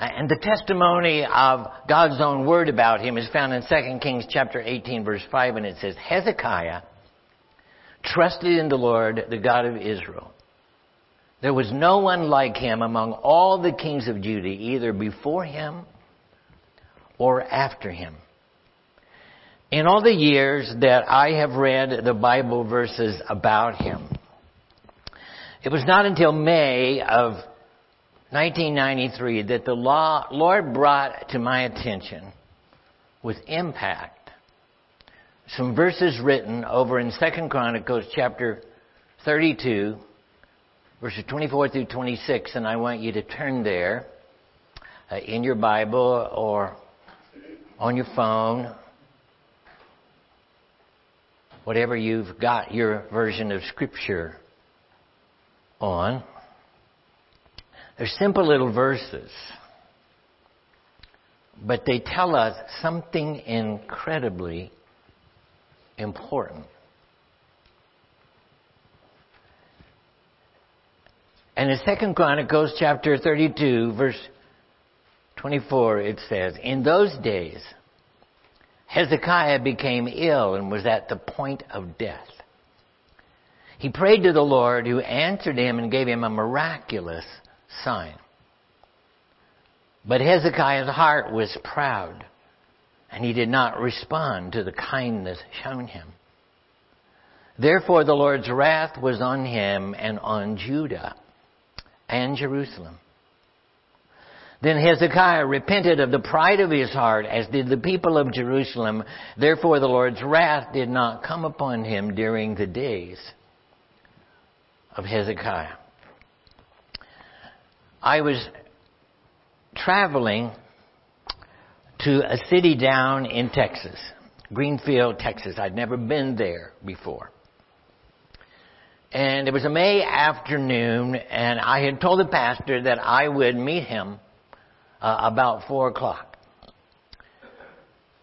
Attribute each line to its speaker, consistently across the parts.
Speaker 1: And the testimony of God's own word about him is found in 2 Kings chapter 18 verse 5 and it says, Hezekiah trusted in the Lord, the God of Israel. There was no one like him among all the kings of Judah, either before him or after him. In all the years that I have read the Bible verses about him, it was not until May of 1993 that the law, Lord brought to my attention with impact some verses written over in Second Chronicles chapter 32, verses 24 through 26, and I want you to turn there uh, in your Bible or on your phone, whatever you've got your version of Scripture on. They're simple little verses, but they tell us something incredibly important. And in Second Chronicles chapter 32 verse 24 it says, In those days Hezekiah became ill and was at the point of death. He prayed to the Lord who answered him and gave him a miraculous sign. But Hezekiah's heart was proud and he did not respond to the kindness shown him. Therefore the Lord's wrath was on him and on Judah and Jerusalem. Then Hezekiah repented of the pride of his heart, as did the people of Jerusalem. Therefore the Lord's wrath did not come upon him during the days of Hezekiah. I was traveling to a city down in Texas, Greenfield, Texas. I'd never been there before. And it was a May afternoon, and I had told the pastor that I would meet him uh, about four o'clock.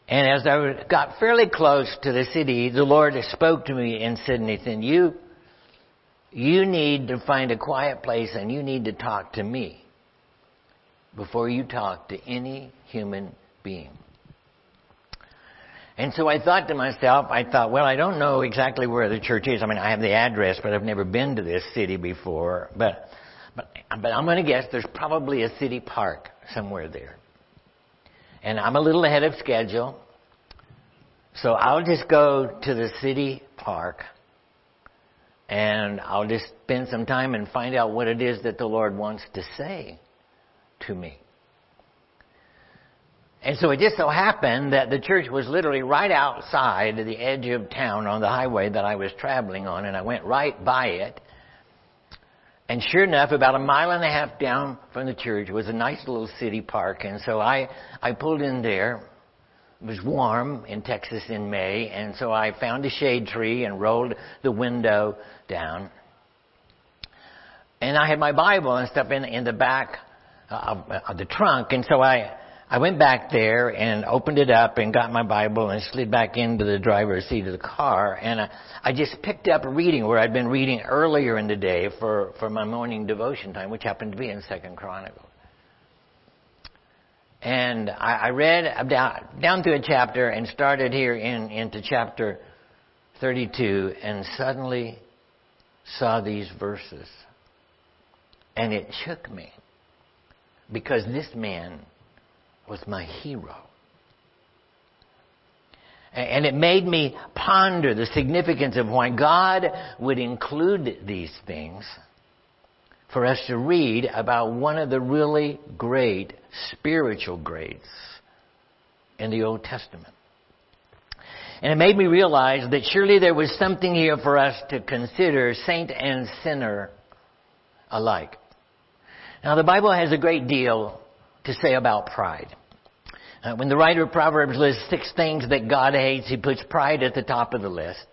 Speaker 1: And as I got fairly close to the city, the Lord spoke to me and said, Nathan, you, you need to find a quiet place and you need to talk to me before you talk to any human being. And so I thought to myself, I thought, well, I don't know exactly where the church is. I mean, I have the address, but I've never been to this city before. But, but, but I'm going to guess there's probably a city park somewhere there. And I'm a little ahead of schedule. So I'll just go to the city park and I'll just spend some time and find out what it is that the Lord wants to say to me. And so it just so happened that the church was literally right outside the edge of town on the highway that I was traveling on, and I went right by it. And sure enough, about a mile and a half down from the church was a nice little city park, and so I, I pulled in there. It was warm in Texas in May, and so I found a shade tree and rolled the window down. And I had my Bible and stuff in, in the back of, of the trunk, and so I, I went back there and opened it up and got my Bible and slid back into the driver's seat of the car. And I, I just picked up reading where I'd been reading earlier in the day for, for my morning devotion time, which happened to be in Second Chronicles. And I, I read down, down through a chapter and started here in, into chapter 32 and suddenly saw these verses. And it shook me because this man was my hero. And it made me ponder the significance of why God would include these things for us to read about one of the really great spiritual greats in the Old Testament. And it made me realize that surely there was something here for us to consider saint and sinner alike. Now the Bible has a great deal to say about pride. Uh, when the writer of Proverbs lists six things that God hates, he puts pride at the top of the list.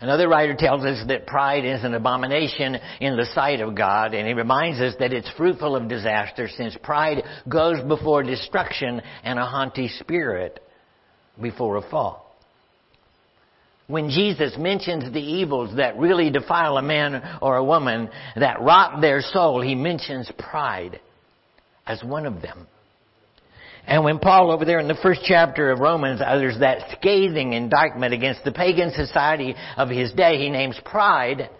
Speaker 1: Another writer tells us that pride is an abomination in the sight of God, and he reminds us that it's fruitful of disaster since pride goes before destruction and a haughty spirit before a fall. When Jesus mentions the evils that really defile a man or a woman, that rot their soul, he mentions pride as one of them. And when Paul over there in the first chapter of Romans utters that scathing indictment against the pagan society of his day, he names pride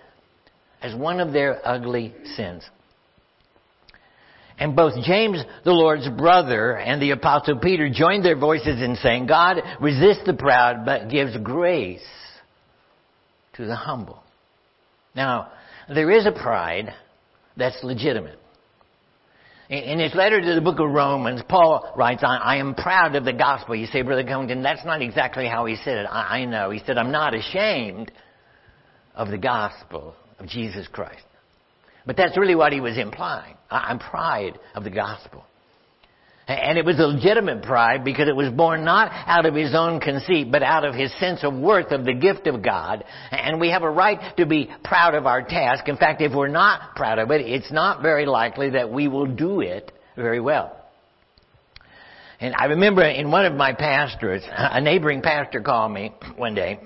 Speaker 1: as one of their ugly sins. And both James, the Lord's brother, and the apostle Peter joined their voices in saying, God resists the proud, but gives grace to the humble. Now, there is a pride that's legitimate. In his letter to the book of Romans, Paul writes, I, am proud of the gospel. You say, Brother Covington, that's not exactly how he said it. I, I know. He said, I'm not ashamed of the gospel of Jesus Christ. But that's really what he was implying. I, I'm pride of the gospel. And it was a legitimate pride because it was born not out of his own conceit, but out of his sense of worth of the gift of God. And we have a right to be proud of our task. In fact, if we're not proud of it, it's not very likely that we will do it very well. And I remember in one of my pastors, a neighboring pastor called me one day.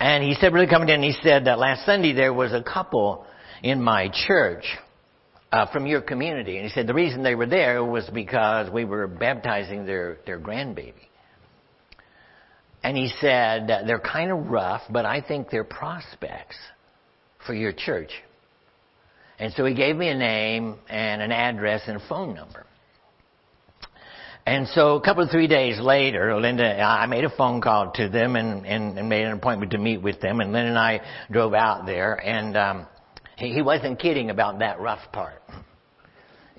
Speaker 1: And he said, really coming in, he said that last Sunday there was a couple in my church uh, from your community. And he said the reason they were there was because we were baptizing their, their grandbaby. And he said, they're kind of rough, but I think they're prospects for your church. And so he gave me a name and an address and a phone number. And so a couple of three days later, Linda, I made a phone call to them and, and, and made an appointment to meet with them. And Linda and I drove out there and, um, he, he wasn't kidding about that rough part.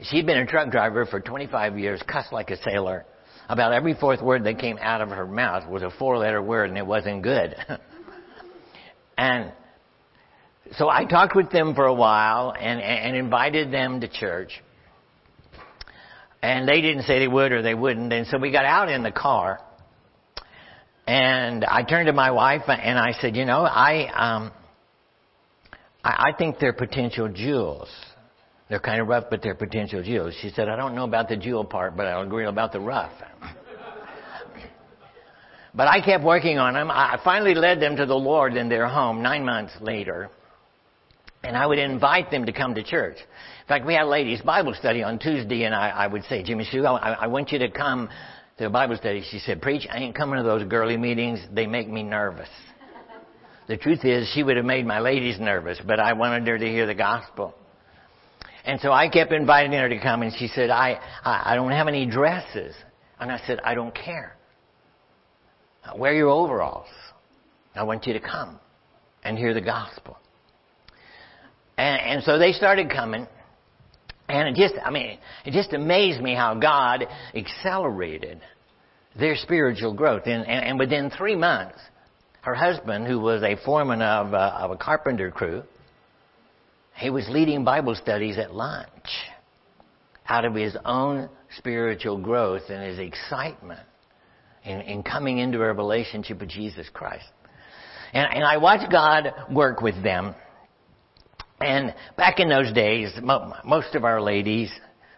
Speaker 1: She'd been a truck driver for 25 years, cussed like a sailor. About every fourth word that came out of her mouth was a four letter word and it wasn't good. and so I talked with them for a while and, and invited them to church. And they didn't say they would or they wouldn't. And so we got out in the car. And I turned to my wife and I said, you know, I, um, I, I think they're potential jewels. They're kind of rough, but they're potential jewels. She said, I don't know about the jewel part, but I'll agree about the rough. but I kept working on them. I finally led them to the Lord in their home nine months later. And I would invite them to come to church. In fact, we had a ladies' Bible study on Tuesday, and I, I would say, Jimmy Sue, I, I want you to come to a Bible study. She said, Preach, I ain't coming to those girly meetings. They make me nervous. The truth is, she would have made my ladies nervous, but I wanted her to hear the gospel. And so I kept inviting her to come, and she said, I, I, I don't have any dresses. And I said, I don't care. Wear your overalls. I want you to come and hear the gospel. And, and so they started coming. And it just, I mean, it just amazed me how God accelerated their spiritual growth. And, and, and within three months, her husband, who was a foreman of, uh, of a carpenter crew, he was leading Bible studies at lunch out of his own spiritual growth and his excitement in, in coming into a relationship with Jesus Christ. And, and I watched God work with them. And back in those days, most of our ladies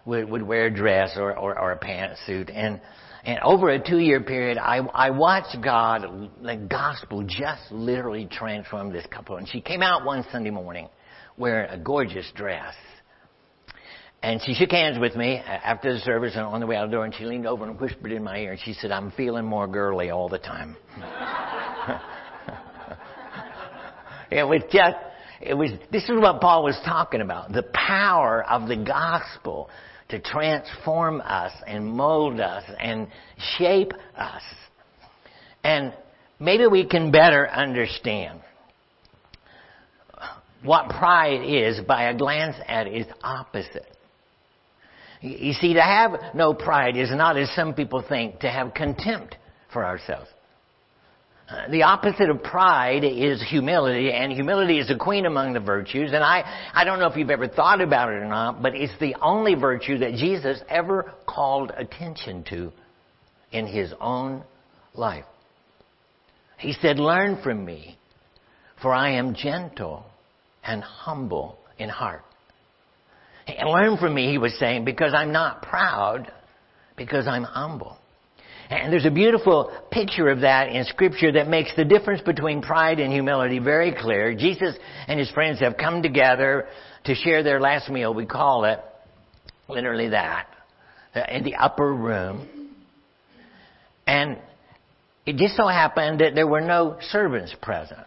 Speaker 1: would, would wear a dress or, or, or a pantsuit. And and over a two year period, I, I watched God, the gospel just literally transform this couple. And she came out one Sunday morning wearing a gorgeous dress. And she shook hands with me after the service and on the way out the door, and she leaned over and whispered in my ear, and she said, I'm feeling more girly all the time. it was just, it was, this is what Paul was talking about. The power of the gospel to transform us and mold us and shape us. And maybe we can better understand what pride is by a glance at its opposite. You see, to have no pride is not, as some people think, to have contempt for ourselves. The opposite of pride is humility, and humility is a queen among the virtues. And I, I don't know if you've ever thought about it or not, but it's the only virtue that Jesus ever called attention to in his own life. He said, Learn from me, for I am gentle and humble in heart. And learn from me, he was saying, because I'm not proud, because I'm humble. And there's a beautiful picture of that in scripture that makes the difference between pride and humility very clear. Jesus and his friends have come together to share their last meal, we call it. literally that, in the upper room. And it just so happened that there were no servants present.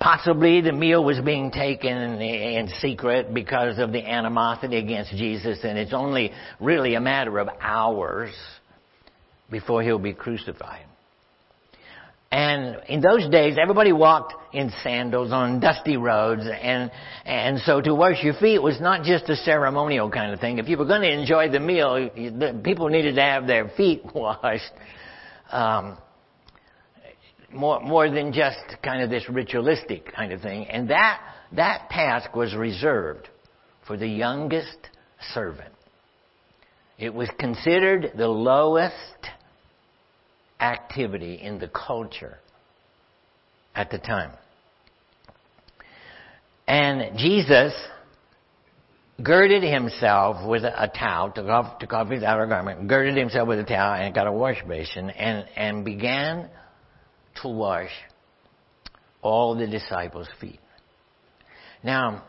Speaker 1: Possibly the meal was being taken in secret because of the animosity against Jesus, and it's only really a matter of hours before he'll be crucified. And in those days, everybody walked in sandals on dusty roads, and and so to wash your feet was not just a ceremonial kind of thing. If you were going to enjoy the meal, people needed to have their feet washed. Um, more, more than just kind of this ritualistic kind of thing. And that, that task was reserved for the youngest servant. It was considered the lowest activity in the culture at the time. And Jesus girded himself with a towel, took off, took off his outer garment, girded himself with a towel and got a wash basin and, and began to wash all the disciples' feet. Now,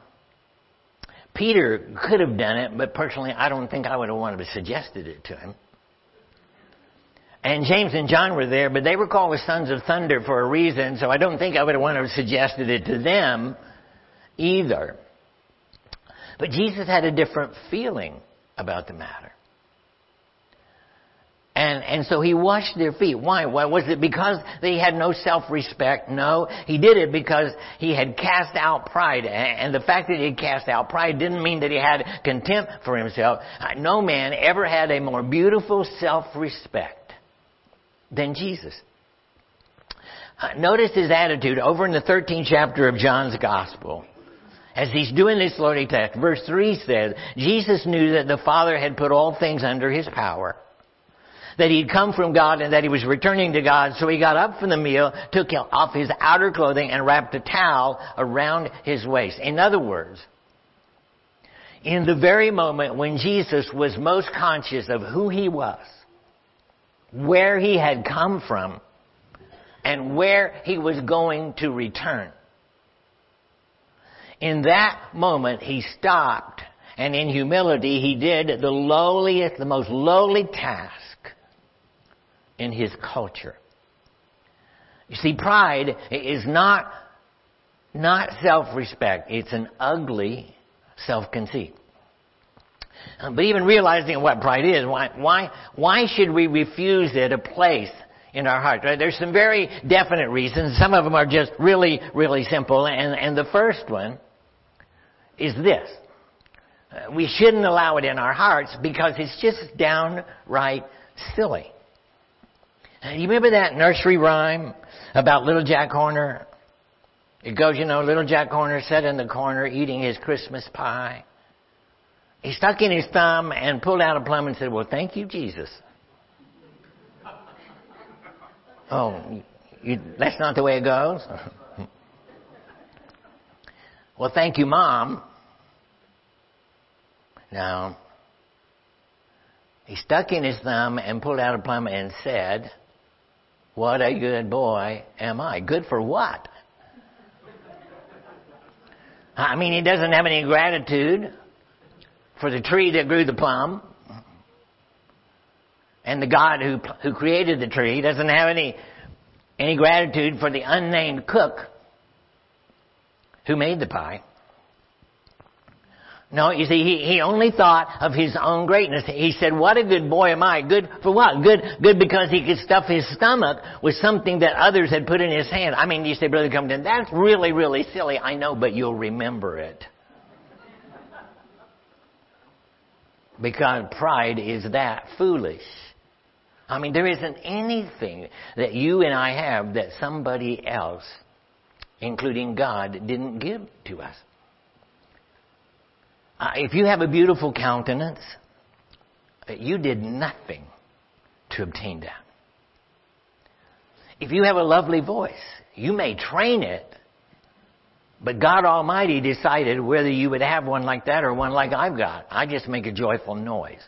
Speaker 1: Peter could have done it, but personally, I don't think I would have wanted to suggested it to him. And James and John were there, but they were called the sons of thunder for a reason, so I don't think I would have wanted to suggested it to them either. But Jesus had a different feeling about the matter. And, and so he washed their feet. Why? Why? Was it because they had no self-respect? No. He did it because he had cast out pride. And the fact that he had cast out pride didn't mean that he had contempt for himself. Uh, no man ever had a more beautiful self-respect than Jesus. Uh, notice his attitude over in the 13th chapter of John's Gospel. As he's doing this Lording text, verse 3 says, Jesus knew that the Father had put all things under his power that he'd come from God and that he was returning to God. So he got up from the meal, took off his outer clothing and wrapped a towel around his waist. In other words, in the very moment when Jesus was most conscious of who he was, where he had come from, and where he was going to return. In that moment, he stopped and in humility, he did the lowliest, the most lowly task in his culture. You see, pride is not, not self-respect. It's an ugly self-conceit. But even realizing what pride is, why, why, why should we refuse it a place in our heart? Right? There's some very definite reasons. Some of them are just really, really simple. And, and the first one is this. Uh, we shouldn't allow it in our hearts because it's just downright silly. You remember that nursery rhyme about little Jack Horner? It goes, you know, little Jack Horner sat in the corner eating his Christmas pie. He stuck in his thumb and pulled out a plum and said, well, thank you, Jesus. oh, you, that's not the way it goes? well, thank you, Mom. Now, he stuck in his thumb and pulled out a plum and said, what a good boy am I. Good for what? I mean, he doesn't have any gratitude for the tree that grew the plum. And the God who, who created the tree doesn't have any, any gratitude for the unnamed cook who made the pie. No, you see, he, he only thought of his own greatness. He said, what a good boy am I. Good for what? Good, good because he could stuff his stomach with something that others had put in his hand. I mean, you say, Brother Compton, that's really, really silly. I know, but you'll remember it. Because pride is that foolish. I mean, there isn't anything that you and I have that somebody else, including God, didn't give to us. Uh, if you have a beautiful countenance, uh, you did nothing to obtain that. If you have a lovely voice, you may train it, but God Almighty decided whether you would have one like that or one like I've got. I just make a joyful noise.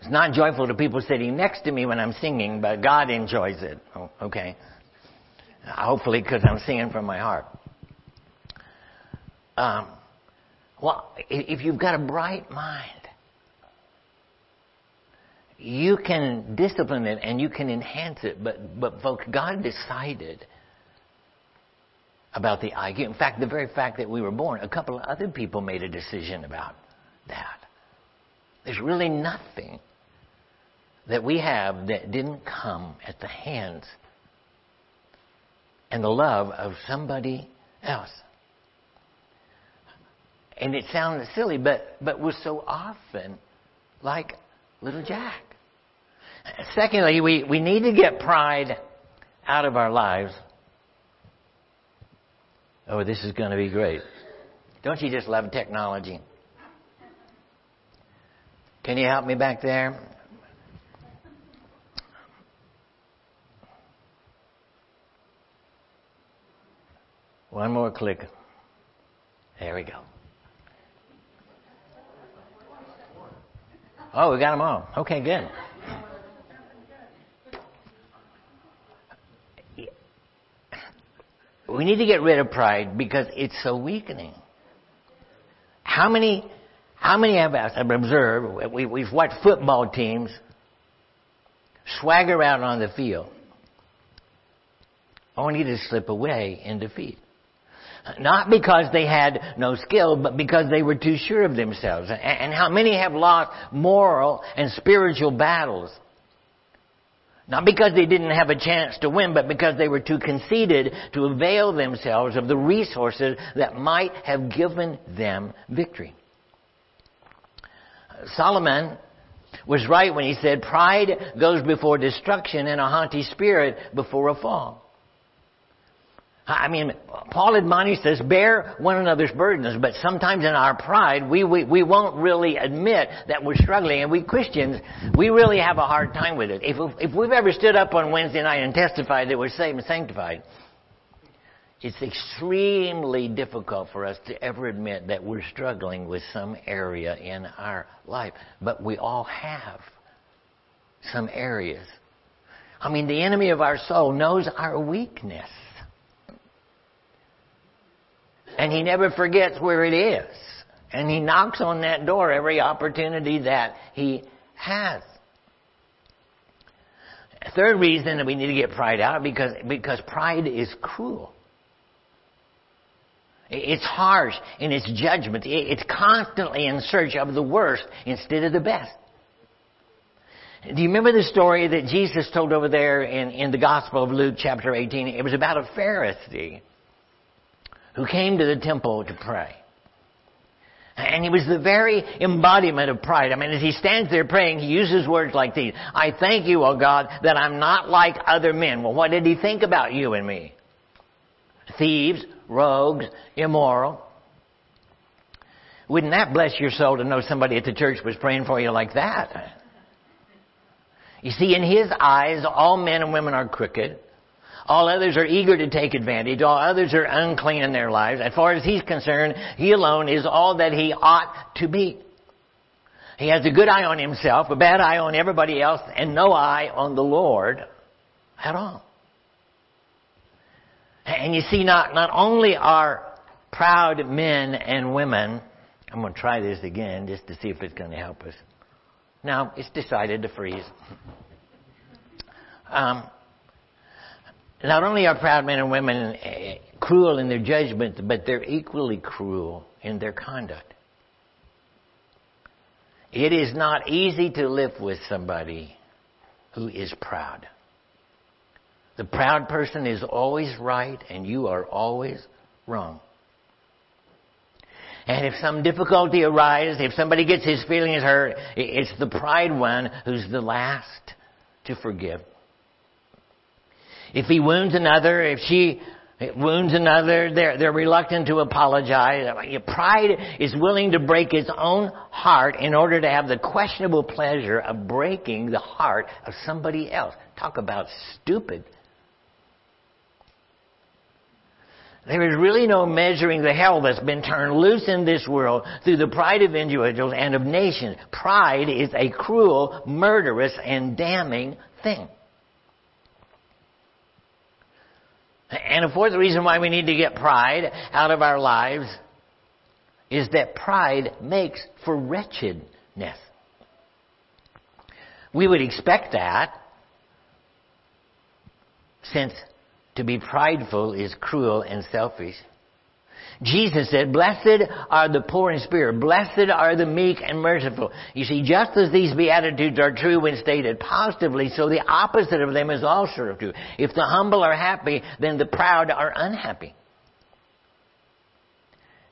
Speaker 1: It's not joyful to people sitting next to me when I'm singing, but God enjoys it. Oh, okay. Hopefully, because I'm singing from my heart. Um, well, if you've got a bright mind, you can discipline it and you can enhance it, but, but folks, God decided about the IQ. In fact, the very fact that we were born, a couple of other people made a decision about that. There's really nothing that we have that didn't come at the hands and the love of somebody else. And it sounds silly, but, but we're so often like little Jack. Secondly, we, we need to get pride out of our lives. Oh, this is going to be great. Don't you just love technology? Can you help me back there? One more click. There we go. Oh, we got them all. Okay, good. We need to get rid of pride because it's so weakening. How many, how many of us have observed, we, we've watched football teams swagger out on the field only to slip away in defeat. Not because they had no skill, but because they were too sure of themselves. And how many have lost moral and spiritual battles? Not because they didn't have a chance to win, but because they were too conceited to avail themselves of the resources that might have given them victory. Solomon was right when he said, pride goes before destruction and a haughty spirit before a fall. I mean, Paul admonished us, bear one another's burdens, but sometimes in our pride, we, we, we won't really admit that we're struggling. And we Christians, we really have a hard time with it. If, if we've ever stood up on Wednesday night and testified that we're saved and sanctified, it's extremely difficult for us to ever admit that we're struggling with some area in our life. But we all have some areas. I mean, the enemy of our soul knows our weakness. And he never forgets where it is. And he knocks on that door every opportunity that he has. Third reason that we need to get pride out because because pride is cruel. It's harsh in its judgment. It's constantly in search of the worst instead of the best. Do you remember the story that Jesus told over there in, in the Gospel of Luke chapter 18? It was about a Pharisee who came to the temple to pray. And he was the very embodiment of pride. I mean, as he stands there praying, he uses words like these. I thank you, O God, that I'm not like other men. Well, what did he think about you and me? Thieves, rogues, immoral. Wouldn't that bless your soul to know somebody at the church was praying for you like that? You see, in his eyes, all men and women are crooked. All others are eager to take advantage. All others are unclean in their lives. As far as he's concerned, he alone is all that he ought to be. He has a good eye on himself, a bad eye on everybody else, and no eye on the Lord at all. And you see, not, not only are proud men and women, I'm going to try this again just to see if it's going to help us. Now, it's decided to freeze. Um, not only are proud men and women eh, cruel in their judgment, but they're equally cruel in their conduct. It is not easy to live with somebody who is proud. The proud person is always right and you are always wrong. And if some difficulty arises, if somebody gets his feelings hurt, it's the pride one who's the last to forgive. If he wounds another, if she wounds another, they're, they're reluctant to apologize. Pride is willing to break its own heart in order to have the questionable pleasure of breaking the heart of somebody else. Talk about stupid. There is really no measuring the hell that's been turned loose in this world through the pride of individuals and of nations. Pride is a cruel, murderous, and damning thing. And a fourth reason why we need to get pride out of our lives is that pride makes for wretchedness. We would expect that since to be prideful is cruel and selfish. Jesus said, Blessed are the poor in spirit. Blessed are the meek and merciful. You see, just as these Beatitudes are true when stated positively, so the opposite of them is also true. If the humble are happy, then the proud are unhappy.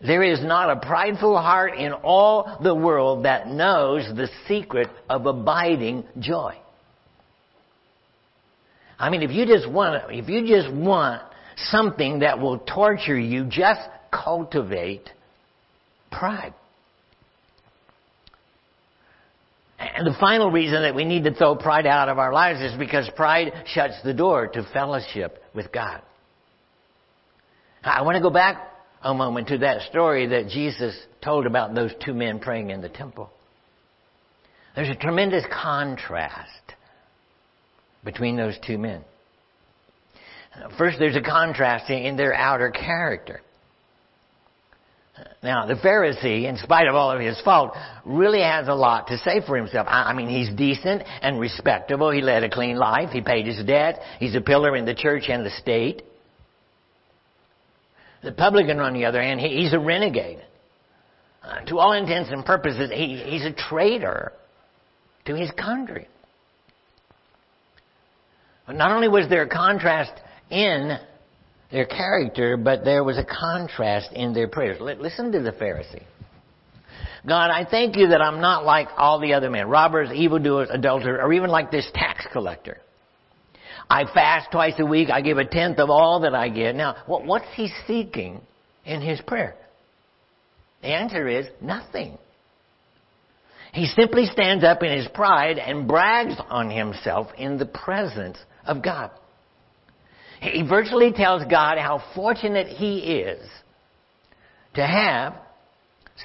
Speaker 1: There is not a prideful heart in all the world that knows the secret of abiding joy. I mean, if you just want, if you just want something that will torture you, just cultivate pride. And the final reason that we need to throw pride out of our lives is because pride shuts the door to fellowship with God. I want to go back a moment to that story that Jesus told about those two men praying in the temple. There's a tremendous contrast between those two men. First, there's a contrast in their outer character. Now, the Pharisee, in spite of all of his fault, really has a lot to say for himself. I mean, he's decent and respectable. He led a clean life. He paid his debt. He's a pillar in the church and the state. The publican, on the other hand, he, he's a renegade. Uh, to all intents and purposes, he, he's a traitor to his country. But not only was there a contrast in their character, but there was a contrast in their prayers. Listen to the Pharisee. God, I thank you that I'm not like all the other men, robbers, evildoers, adulterers, or even like this tax collector. I fast twice a week. I give a tenth of all that I get. Now, what's he seeking in his prayer? The answer is nothing. He simply stands up in his pride and brags on himself in the presence of God. He virtually tells God how fortunate he is to have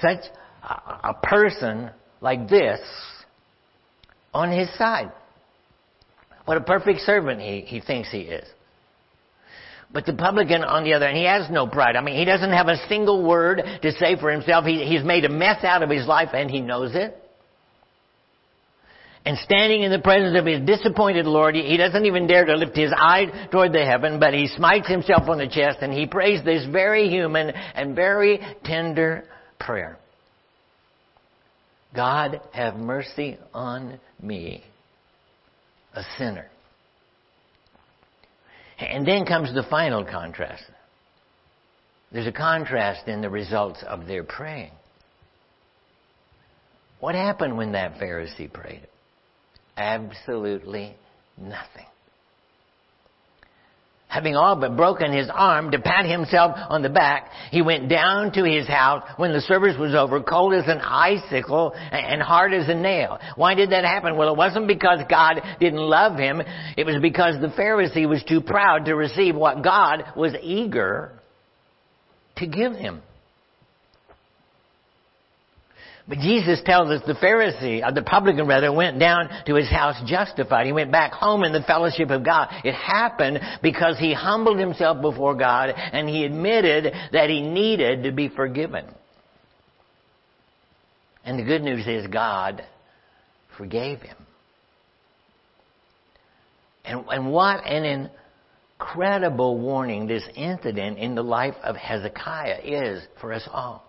Speaker 1: such a person like this on his side. What a perfect servant he, he thinks he is. But the publican, on the other hand, he has no pride. I mean, he doesn't have a single word to say for himself. He, he's made a mess out of his life and he knows it and standing in the presence of his disappointed Lord, he doesn't even dare to lift his eye toward the heaven, but he smites himself on the chest and he prays this very human and very tender prayer. God, have mercy on me, a sinner. And then comes the final contrast. There's a contrast in the results of their praying. What happened when that Pharisee prayed? Absolutely nothing. Having all but broken his arm to pat himself on the back, he went down to his house when the service was over, cold as an icicle and hard as a nail. Why did that happen? Well, it wasn't because God didn't love him. It was because the Pharisee was too proud to receive what God was eager to give him. But Jesus tells us the Pharisee, or uh, the publican rather, went down to his house justified. He went back home in the fellowship of God. It happened because he humbled himself before God and he admitted that he needed to be forgiven. And the good news is God forgave him. And, and what an incredible warning this incident in the life of Hezekiah is for us all.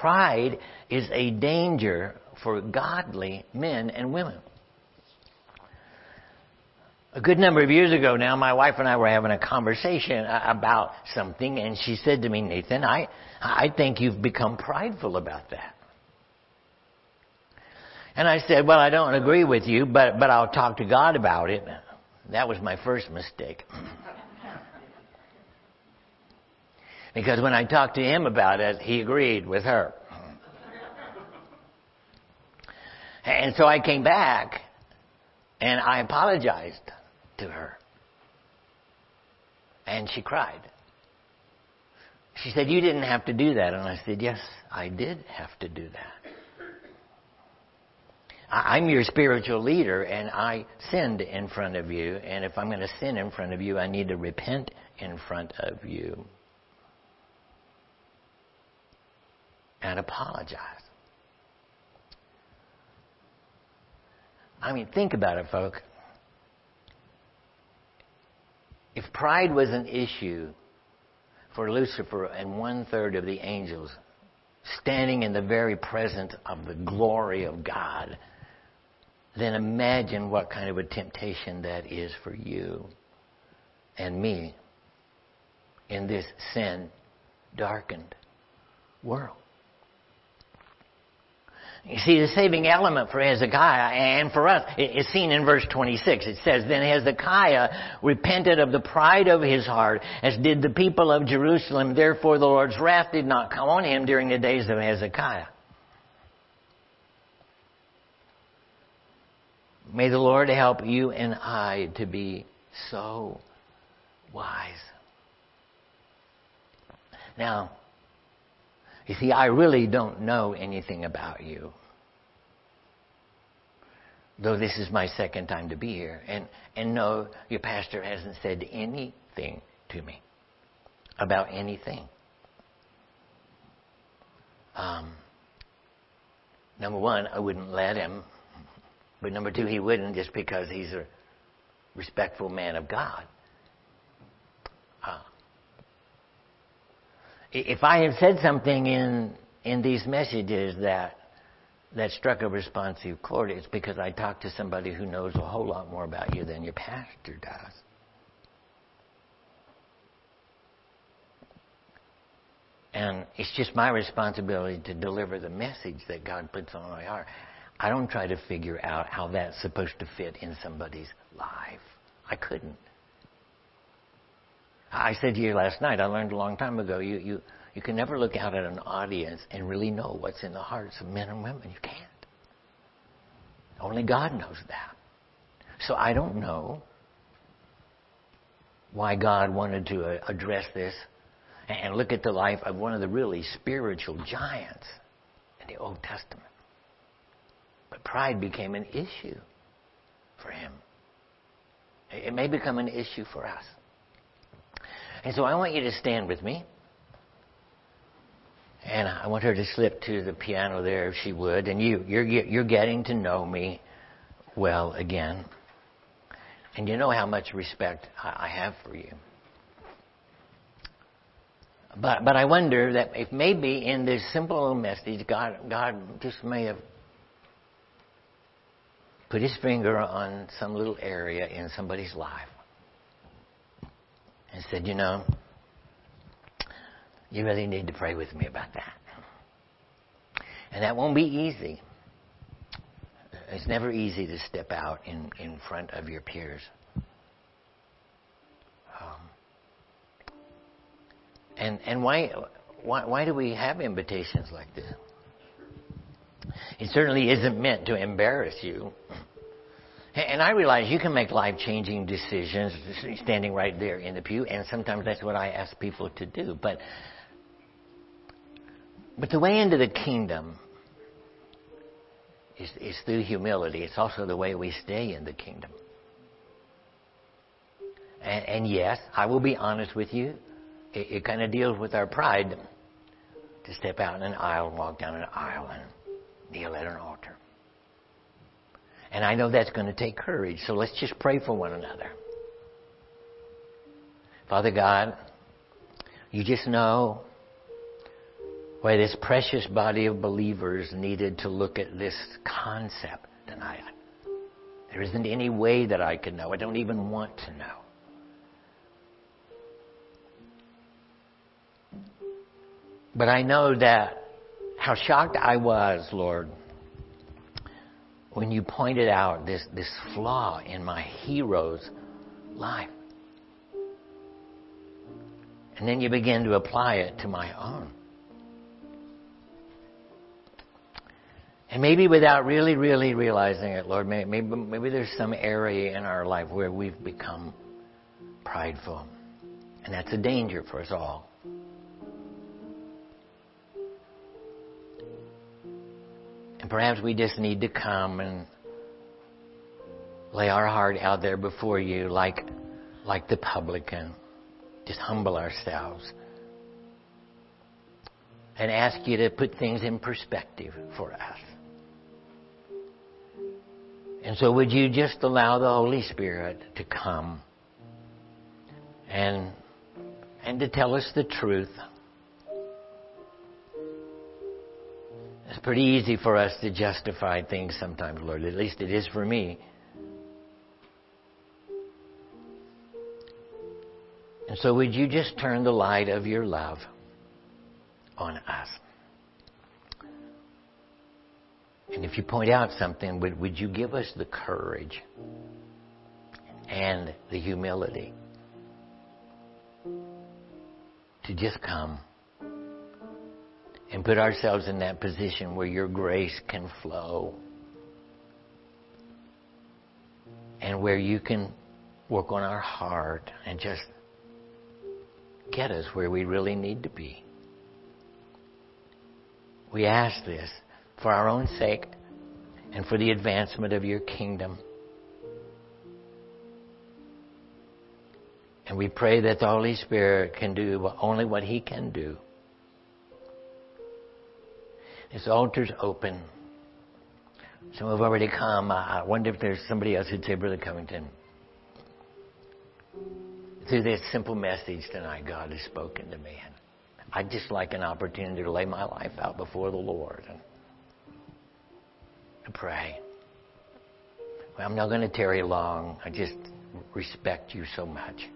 Speaker 1: Pride is a danger for godly men and women. A good number of years ago now, my wife and I were having a conversation about something, and she said to me, Nathan, I, I think you've become prideful about that. And I said, well, I don't agree with you, but, but I'll talk to God about it. That was my first mistake. Because when I talked to him about it, he agreed with her. And so I came back and I apologized to her. And she cried. She said, You didn't have to do that. And I said, Yes, I did have to do that. I'm your spiritual leader and I sinned in front of you. And if I'm going to sin in front of you, I need to repent in front of you. And apologize. I mean, think about it, folks. If pride was an issue for Lucifer and one third of the angels standing in the very presence of the glory of God, then imagine what kind of a temptation that is for you and me in this sin darkened world. You see, the saving element for Hezekiah and for us is seen in verse 26. It says, Then Hezekiah repented of the pride of his heart, as did the people of Jerusalem. Therefore the Lord's wrath did not come on him during the days of Hezekiah. May the Lord help you and I to be so wise. Now, you see, I really don't know anything about you. Though this is my second time to be here. And, and no, your pastor hasn't said anything to me about anything. Um, number one, I wouldn't let him. But number two, he wouldn't just because he's a respectful man of God. Uh, if I have said something in in these messages that that struck a responsive chord, it's because I talked to somebody who knows a whole lot more about you than your pastor does. And it's just my responsibility to deliver the message that God puts on my heart. I don't try to figure out how that's supposed to fit in somebody's life. I couldn't. I said to you last night, I learned a long time ago, you, you, you can never look out at an audience and really know what's in the hearts of men and women. You can't. Only God knows that. So I don't know why God wanted to uh, address this and look at the life of one of the really spiritual giants in the Old Testament. But pride became an issue for him. It may become an issue for us. And so I want you to stand with me. And I want her to slip to the piano there if she would. And you, you're, you're getting to know me well again. And you know how much respect I have for you. But, but I wonder that if maybe in this simple little message, God, God just may have put his finger on some little area in somebody's life and said, You know, you really need to pray with me about that. And that won't be easy. It's never easy to step out in, in front of your peers. Um, and and why, why why do we have invitations like this? It certainly isn't meant to embarrass you. And I realize you can make life changing decisions standing right there in the pew, and sometimes that's what I ask people to do. But, but the way into the kingdom is, is through humility. It's also the way we stay in the kingdom. And, and yes, I will be honest with you, it, it kind of deals with our pride to step out in an aisle walk down an aisle and kneel at an altar. And I know that's going to take courage. So let's just pray for one another. Father God, you just know why this precious body of believers needed to look at this concept tonight. There isn't any way that I can know. I don't even want to know. But I know that how shocked I was, Lord, when you pointed out this, this flaw in my hero's life. And then you begin to apply it to my own. And maybe without really, really realizing it, Lord, maybe, maybe there's some area in our life where we've become prideful. And that's a danger for us all. Perhaps we just need to come and lay our heart out there before you like, like the publican. Just humble ourselves. And ask you to put things in perspective for us. And so, would you just allow the Holy Spirit to come and and to tell us the truth? It's pretty easy for us to justify things sometimes, Lord. At least it is for me. And so, would you just turn the light of your love on us? And if you point out something, would, would you give us the courage and the humility to just come and put ourselves in that position where your grace can flow and where you can work on our heart and just get us where we really need to be. We ask this for our own sake and for the advancement of your kingdom. And we pray that the Holy Spirit can do only what He can do. This altar's open. Some have already come. I wonder if there's somebody else who'd say, Brother Covington, through this simple message tonight, God has spoken to me. And I'd just like an opportunity to lay my life out before the Lord and to pray. Well, I'm not going to tarry long. I just respect you so much.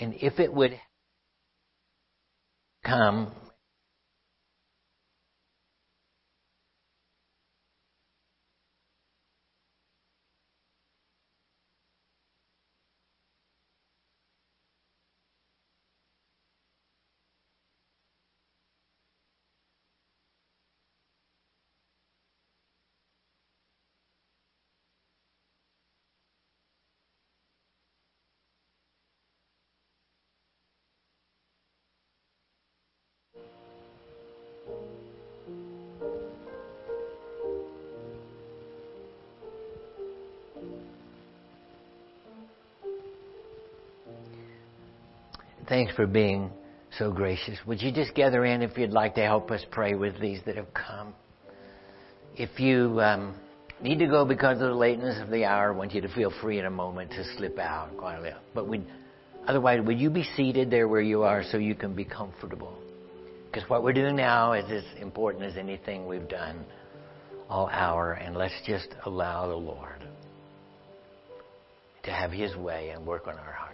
Speaker 1: And if it would come Thanks for being so gracious. Would you just gather in if you'd like to help us pray with these that have come? If you um, need to go because of the lateness of the hour, I want you to feel free in a moment to slip out quietly. But we otherwise, would you be seated there where you are so you can be comfortable? Because what we're doing now is as important as anything we've done all hour, and let's just allow the Lord to have His way and work on our hearts?